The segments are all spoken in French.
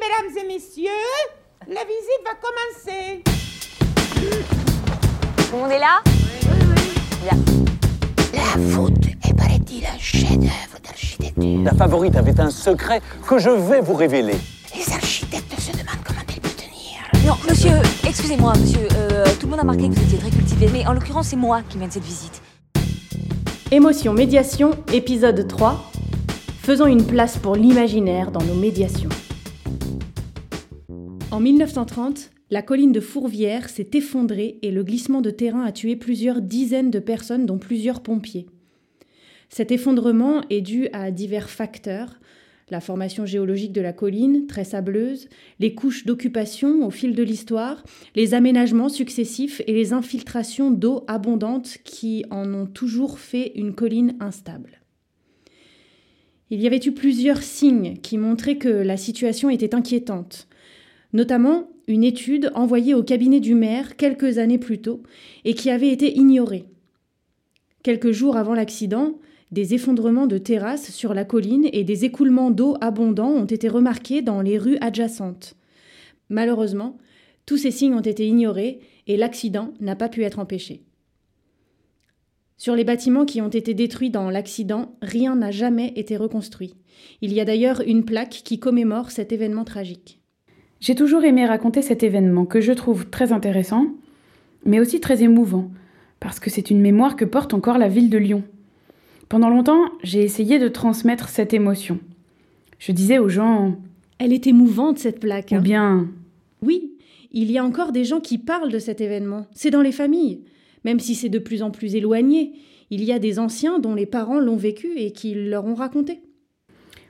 mesdames et messieurs, la visite va commencer. Tout le monde est là? La voûte est, paraît-il, un chef-d'œuvre d'architecture. La favorite avait un secret que je vais vous révéler. Les architectes se demandent comment elle peut tenir. Non, monsieur, excusez-moi, monsieur. euh, tout le monde a remarqué que vous étiez très cultivé, mais en l'occurrence, c'est moi qui mène cette visite. Émotion Médiation, épisode 3. Faisons une place pour l'imaginaire dans nos médiations. En 1930, la colline de Fourvière s'est effondrée et le glissement de terrain a tué plusieurs dizaines de personnes, dont plusieurs pompiers. Cet effondrement est dû à divers facteurs la formation géologique de la colline, très sableuse, les couches d'occupation au fil de l'histoire, les aménagements successifs et les infiltrations d'eau abondantes qui en ont toujours fait une colline instable. Il y avait eu plusieurs signes qui montraient que la situation était inquiétante, notamment une étude envoyée au cabinet du maire quelques années plus tôt et qui avait été ignorée. Quelques jours avant l'accident, des effondrements de terrasses sur la colline et des écoulements d'eau abondants ont été remarqués dans les rues adjacentes. Malheureusement, tous ces signes ont été ignorés et l'accident n'a pas pu être empêché. Sur les bâtiments qui ont été détruits dans l'accident, rien n'a jamais été reconstruit. Il y a d'ailleurs une plaque qui commémore cet événement tragique. J'ai toujours aimé raconter cet événement que je trouve très intéressant, mais aussi très émouvant, parce que c'est une mémoire que porte encore la ville de Lyon. Pendant longtemps, j'ai essayé de transmettre cette émotion. Je disais aux gens Elle est émouvante cette plaque. ou hein. bien Oui, il y a encore des gens qui parlent de cet événement. C'est dans les familles. Même si c'est de plus en plus éloigné, il y a des anciens dont les parents l'ont vécu et qui leur ont raconté.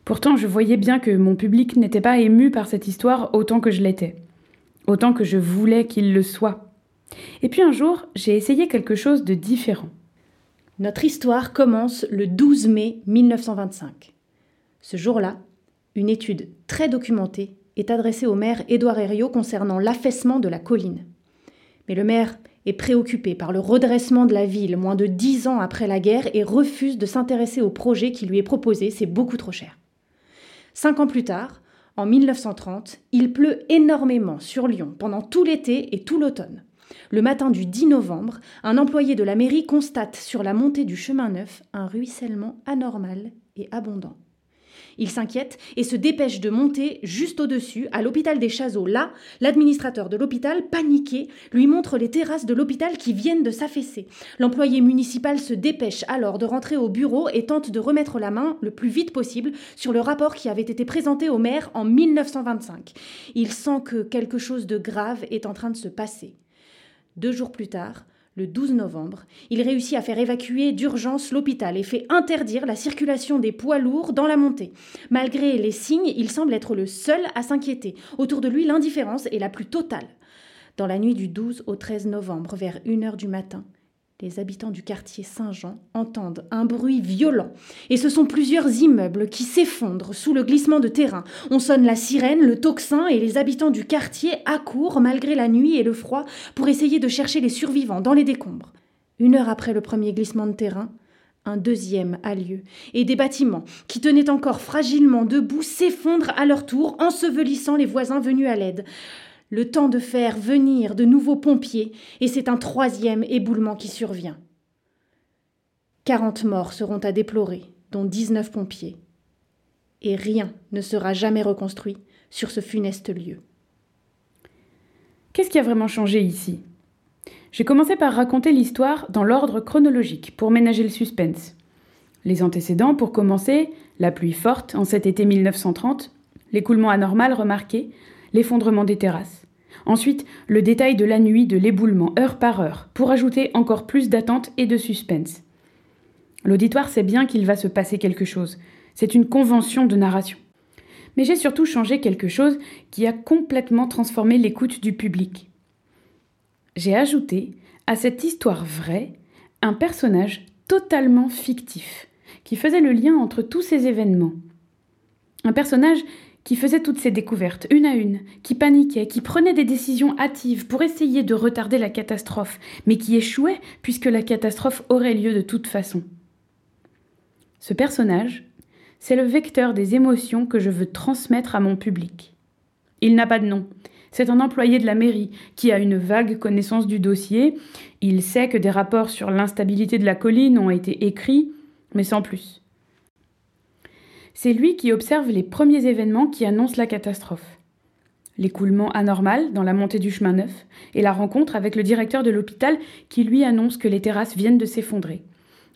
Pourtant, je voyais bien que mon public n'était pas ému par cette histoire autant que je l'étais, autant que je voulais qu'il le soit. Et puis un jour, j'ai essayé quelque chose de différent. Notre histoire commence le 12 mai 1925. Ce jour-là, une étude très documentée est adressée au maire Édouard Herriot concernant l'affaissement de la colline. Mais le maire est préoccupé par le redressement de la ville moins de dix ans après la guerre et refuse de s'intéresser au projet qui lui est proposé, c'est beaucoup trop cher. Cinq ans plus tard, en 1930, il pleut énormément sur Lyon pendant tout l'été et tout l'automne. Le matin du 10 novembre, un employé de la mairie constate sur la montée du chemin neuf un ruissellement anormal et abondant. Il s'inquiète et se dépêche de monter juste au-dessus, à l'hôpital des Chazeaux. Là, l'administrateur de l'hôpital, paniqué, lui montre les terrasses de l'hôpital qui viennent de s'affaisser. L'employé municipal se dépêche alors de rentrer au bureau et tente de remettre la main le plus vite possible sur le rapport qui avait été présenté au maire en 1925. Il sent que quelque chose de grave est en train de se passer. Deux jours plus tard, le 12 novembre, il réussit à faire évacuer d'urgence l'hôpital et fait interdire la circulation des poids lourds dans la montée. Malgré les signes, il semble être le seul à s'inquiéter. Autour de lui, l'indifférence est la plus totale. Dans la nuit du 12 au 13 novembre, vers 1 heure du matin, les habitants du quartier Saint-Jean entendent un bruit violent, et ce sont plusieurs immeubles qui s'effondrent sous le glissement de terrain. On sonne la sirène, le tocsin, et les habitants du quartier accourent, malgré la nuit et le froid, pour essayer de chercher les survivants dans les décombres. Une heure après le premier glissement de terrain, un deuxième a lieu, et des bâtiments, qui tenaient encore fragilement debout, s'effondrent à leur tour, ensevelissant les voisins venus à l'aide le temps de faire venir de nouveaux pompiers, et c'est un troisième éboulement qui survient. Quarante morts seront à déplorer, dont dix-neuf pompiers. Et rien ne sera jamais reconstruit sur ce funeste lieu. Qu'est-ce qui a vraiment changé ici? J'ai commencé par raconter l'histoire dans l'ordre chronologique pour ménager le suspense. Les antécédents, pour commencer, la pluie forte en cet été 1930, l'écoulement anormal remarqué, l'effondrement des terrasses. Ensuite, le détail de la nuit de l'éboulement heure par heure, pour ajouter encore plus d'attente et de suspense. L'auditoire sait bien qu'il va se passer quelque chose. C'est une convention de narration. Mais j'ai surtout changé quelque chose qui a complètement transformé l'écoute du public. J'ai ajouté à cette histoire vraie un personnage totalement fictif, qui faisait le lien entre tous ces événements. Un personnage qui faisait toutes ces découvertes, une à une, qui paniquait, qui prenait des décisions hâtives pour essayer de retarder la catastrophe, mais qui échouait puisque la catastrophe aurait lieu de toute façon. Ce personnage, c'est le vecteur des émotions que je veux transmettre à mon public. Il n'a pas de nom. C'est un employé de la mairie qui a une vague connaissance du dossier. Il sait que des rapports sur l'instabilité de la colline ont été écrits, mais sans plus. C'est lui qui observe les premiers événements qui annoncent la catastrophe. L'écoulement anormal dans la montée du chemin neuf et la rencontre avec le directeur de l'hôpital qui lui annonce que les terrasses viennent de s'effondrer.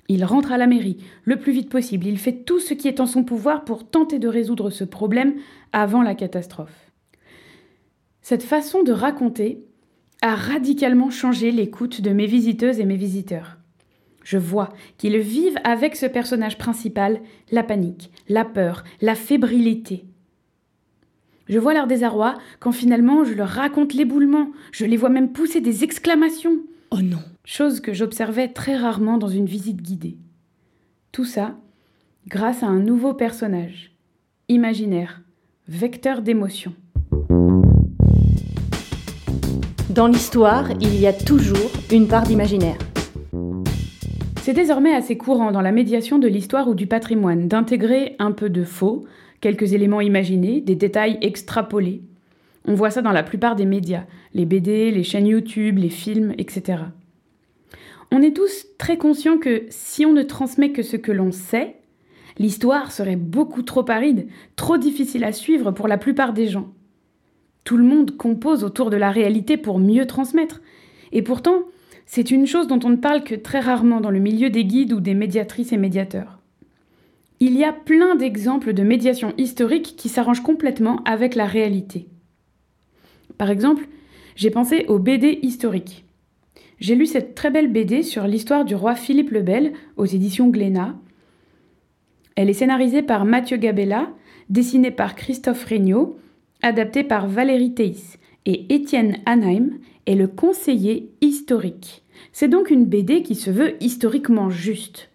Il rentre à la mairie le plus vite possible. Il fait tout ce qui est en son pouvoir pour tenter de résoudre ce problème avant la catastrophe. Cette façon de raconter a radicalement changé l'écoute de mes visiteuses et mes visiteurs. Je vois qu'ils vivent avec ce personnage principal la panique, la peur, la fébrilité. Je vois leur désarroi quand finalement je leur raconte l'éboulement, je les vois même pousser des exclamations. Oh non Chose que j'observais très rarement dans une visite guidée. Tout ça grâce à un nouveau personnage, imaginaire, vecteur d'émotion. Dans l'histoire, il y a toujours une part d'imaginaire. C'est désormais assez courant dans la médiation de l'histoire ou du patrimoine d'intégrer un peu de faux, quelques éléments imaginés, des détails extrapolés. On voit ça dans la plupart des médias, les BD, les chaînes YouTube, les films, etc. On est tous très conscients que si on ne transmet que ce que l'on sait, l'histoire serait beaucoup trop aride, trop difficile à suivre pour la plupart des gens. Tout le monde compose autour de la réalité pour mieux transmettre. Et pourtant, c'est une chose dont on ne parle que très rarement dans le milieu des guides ou des médiatrices et médiateurs. Il y a plein d'exemples de médiation historique qui s'arrangent complètement avec la réalité. Par exemple, j'ai pensé aux BD historiques. J'ai lu cette très belle BD sur l'histoire du roi Philippe le Bel aux éditions Glénat. Elle est scénarisée par Mathieu Gabella, dessinée par Christophe Regnault adapté par Valérie Théis, et Étienne Anheim est le conseiller historique. C'est donc une BD qui se veut historiquement juste.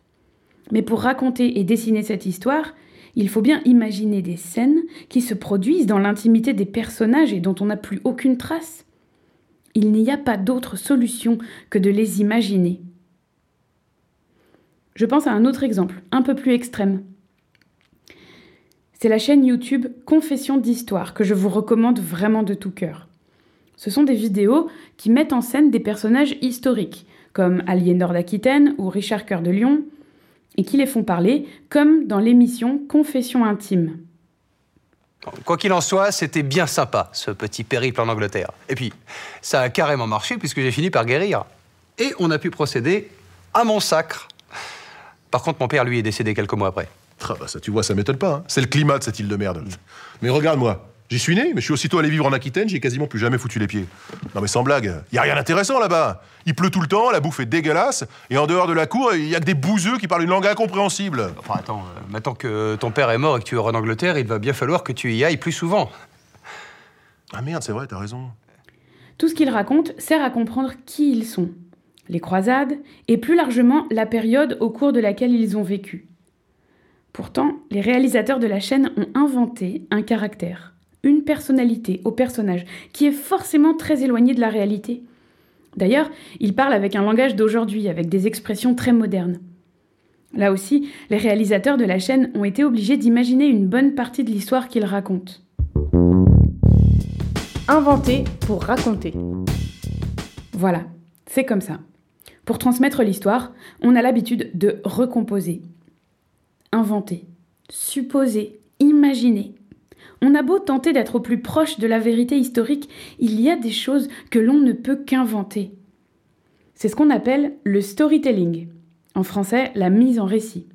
Mais pour raconter et dessiner cette histoire, il faut bien imaginer des scènes qui se produisent dans l'intimité des personnages et dont on n'a plus aucune trace. Il n'y a pas d'autre solution que de les imaginer. Je pense à un autre exemple, un peu plus extrême. C'est la chaîne YouTube Confession d'Histoire que je vous recommande vraiment de tout cœur. Ce sont des vidéos qui mettent en scène des personnages historiques, comme Aliénor d'Aquitaine ou Richard Cœur de Lion, et qui les font parler, comme dans l'émission Confession intime. Quoi qu'il en soit, c'était bien sympa, ce petit périple en Angleterre. Et puis, ça a carrément marché puisque j'ai fini par guérir. Et on a pu procéder à mon sacre. Par contre, mon père, lui, est décédé quelques mois après. Ah bah ça, tu vois, ça m'étonne pas. hein. C'est le climat de cette île de merde. Mais regarde-moi. J'y suis né, mais je suis aussitôt allé vivre en Aquitaine, j'ai quasiment plus jamais foutu les pieds. Non mais sans blague, y a rien d'intéressant là-bas. Il pleut tout le temps, la bouffe est dégueulasse, et en dehors de la cour, il y a que des bouseux qui parlent une langue incompréhensible. Enfin, attends, euh, maintenant que ton père est mort et que tu es en Angleterre, il va bien falloir que tu y ailles plus souvent. Ah merde, c'est vrai, t'as raison. Tout ce qu'ils racontent sert à comprendre qui ils sont, les croisades, et plus largement la période au cours de laquelle ils ont vécu. Pourtant, les réalisateurs de la chaîne ont inventé un caractère, une personnalité au personnage qui est forcément très éloigné de la réalité. D'ailleurs, ils parlent avec un langage d'aujourd'hui, avec des expressions très modernes. Là aussi, les réalisateurs de la chaîne ont été obligés d'imaginer une bonne partie de l'histoire qu'ils racontent. Inventer pour raconter. Voilà, c'est comme ça. Pour transmettre l'histoire, on a l'habitude de recomposer, inventer, supposer, imaginer. On a beau tenter d'être au plus proche de la vérité historique, il y a des choses que l'on ne peut qu'inventer. C'est ce qu'on appelle le storytelling, en français la mise en récit.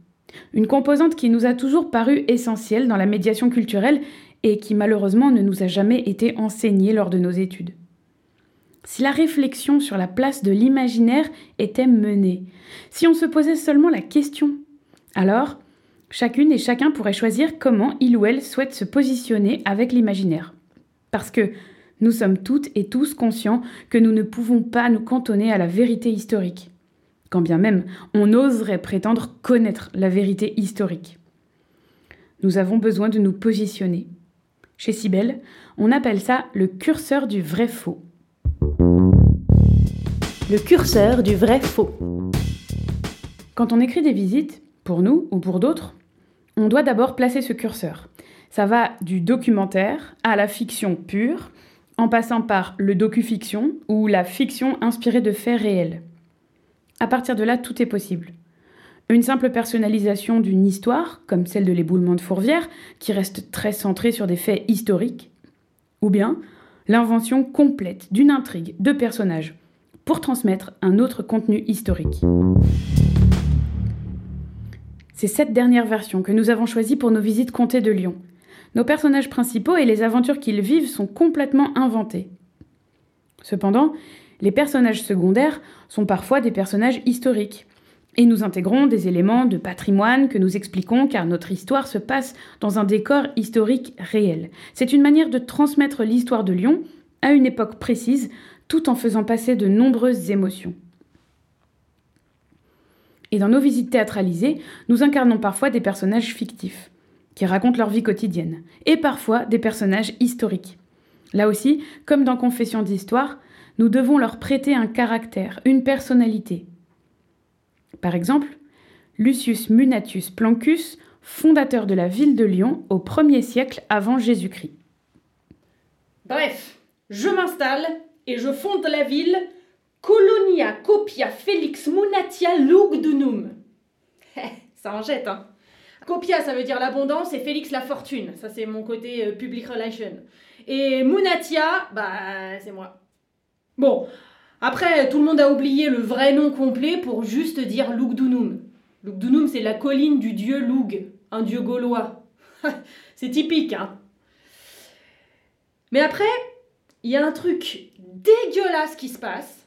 Une composante qui nous a toujours paru essentielle dans la médiation culturelle et qui malheureusement ne nous a jamais été enseignée lors de nos études. Si la réflexion sur la place de l'imaginaire était menée, si on se posait seulement la question, alors chacune et chacun pourrait choisir comment il ou elle souhaite se positionner avec l'imaginaire. Parce que nous sommes toutes et tous conscients que nous ne pouvons pas nous cantonner à la vérité historique, quand bien même on oserait prétendre connaître la vérité historique. Nous avons besoin de nous positionner. Chez Sibel, on appelle ça le curseur du vrai faux. Le curseur du vrai faux. Quand on écrit des visites, pour nous ou pour d'autres, on doit d'abord placer ce curseur. Ça va du documentaire à la fiction pure, en passant par le docu-fiction ou la fiction inspirée de faits réels. À partir de là, tout est possible. Une simple personnalisation d'une histoire, comme celle de l'éboulement de Fourvière, qui reste très centrée sur des faits historiques, ou bien l'invention complète d'une intrigue de personnages pour transmettre un autre contenu historique. C'est cette dernière version que nous avons choisie pour nos visites comté de Lyon. Nos personnages principaux et les aventures qu'ils vivent sont complètement inventés. Cependant, les personnages secondaires sont parfois des personnages historiques. Et nous intégrons des éléments de patrimoine que nous expliquons car notre histoire se passe dans un décor historique réel. C'est une manière de transmettre l'histoire de Lyon à une époque précise tout en faisant passer de nombreuses émotions. Et dans nos visites théâtralisées, nous incarnons parfois des personnages fictifs, qui racontent leur vie quotidienne, et parfois des personnages historiques. Là aussi, comme dans Confession d'histoire, nous devons leur prêter un caractère, une personnalité. Par exemple, Lucius Munatius Plancus, fondateur de la ville de Lyon au 1er siècle avant Jésus-Christ. Bref, je m'installe et je fonde la ville Colonia Copia Felix Munatia Lugdunum. ça en jette, hein. Copia, ça veut dire l'abondance et Félix la fortune. Ça, c'est mon côté euh, public relation. Et Munatia, bah, c'est moi. Bon, après, tout le monde a oublié le vrai nom complet pour juste dire Lugdunum. Lugdunum, c'est la colline du dieu Lug, un dieu gaulois. c'est typique, hein. Mais après, il y a un truc dégueulasse qui se passe.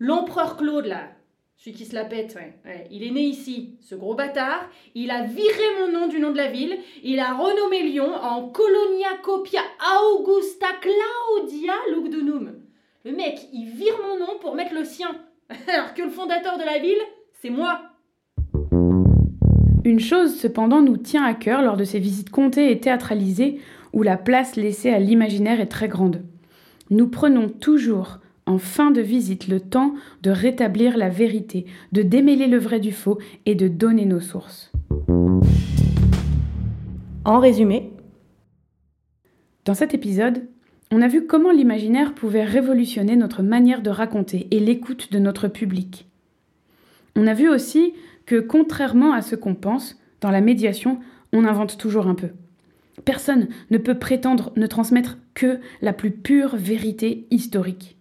L'empereur Claude, là, celui qui se la pète, ouais, il est né ici, ce gros bâtard. Il a viré mon nom du nom de la ville. Il a renommé Lyon en Colonia Copia Augusta Claudia Lugdunum. Le mec, il vire mon nom pour mettre le sien. Alors que le fondateur de la ville, c'est moi. Une chose cependant nous tient à cœur lors de ces visites comptées et théâtralisées où la place laissée à l'imaginaire est très grande. Nous prenons toujours en fin de visite le temps de rétablir la vérité, de démêler le vrai du faux et de donner nos sources. En résumé, dans cet épisode, on a vu comment l'imaginaire pouvait révolutionner notre manière de raconter et l'écoute de notre public. On a vu aussi que, contrairement à ce qu'on pense, dans la médiation, on invente toujours un peu. Personne ne peut prétendre ne transmettre que la plus pure vérité historique.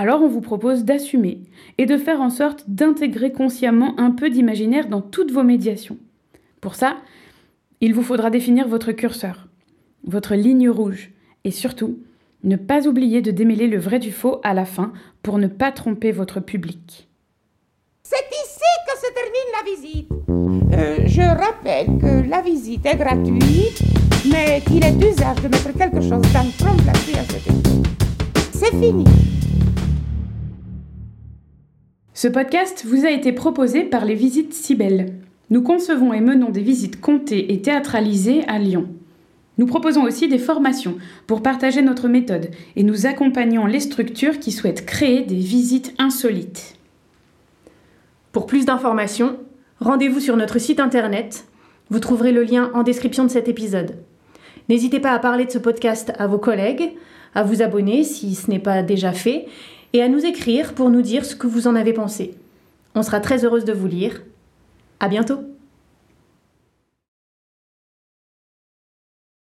Alors on vous propose d'assumer et de faire en sorte d'intégrer consciemment un peu d'imaginaire dans toutes vos médiations. Pour ça, il vous faudra définir votre curseur, votre ligne rouge, et surtout, ne pas oublier de démêler le vrai du faux à la fin pour ne pas tromper votre public. C'est ici que se termine la visite. Euh, je rappelle que la visite est gratuite, mais qu'il est d'usage de mettre quelque chose dans le trompe à cette C'est fini. Ce podcast vous a été proposé par les Visites Cybelle. Nous concevons et menons des visites comptées et théâtralisées à Lyon. Nous proposons aussi des formations pour partager notre méthode et nous accompagnons les structures qui souhaitent créer des visites insolites. Pour plus d'informations, rendez-vous sur notre site internet. Vous trouverez le lien en description de cet épisode. N'hésitez pas à parler de ce podcast à vos collègues, à vous abonner si ce n'est pas déjà fait, et à nous écrire pour nous dire ce que vous en avez pensé. On sera très heureuse de vous lire. À bientôt!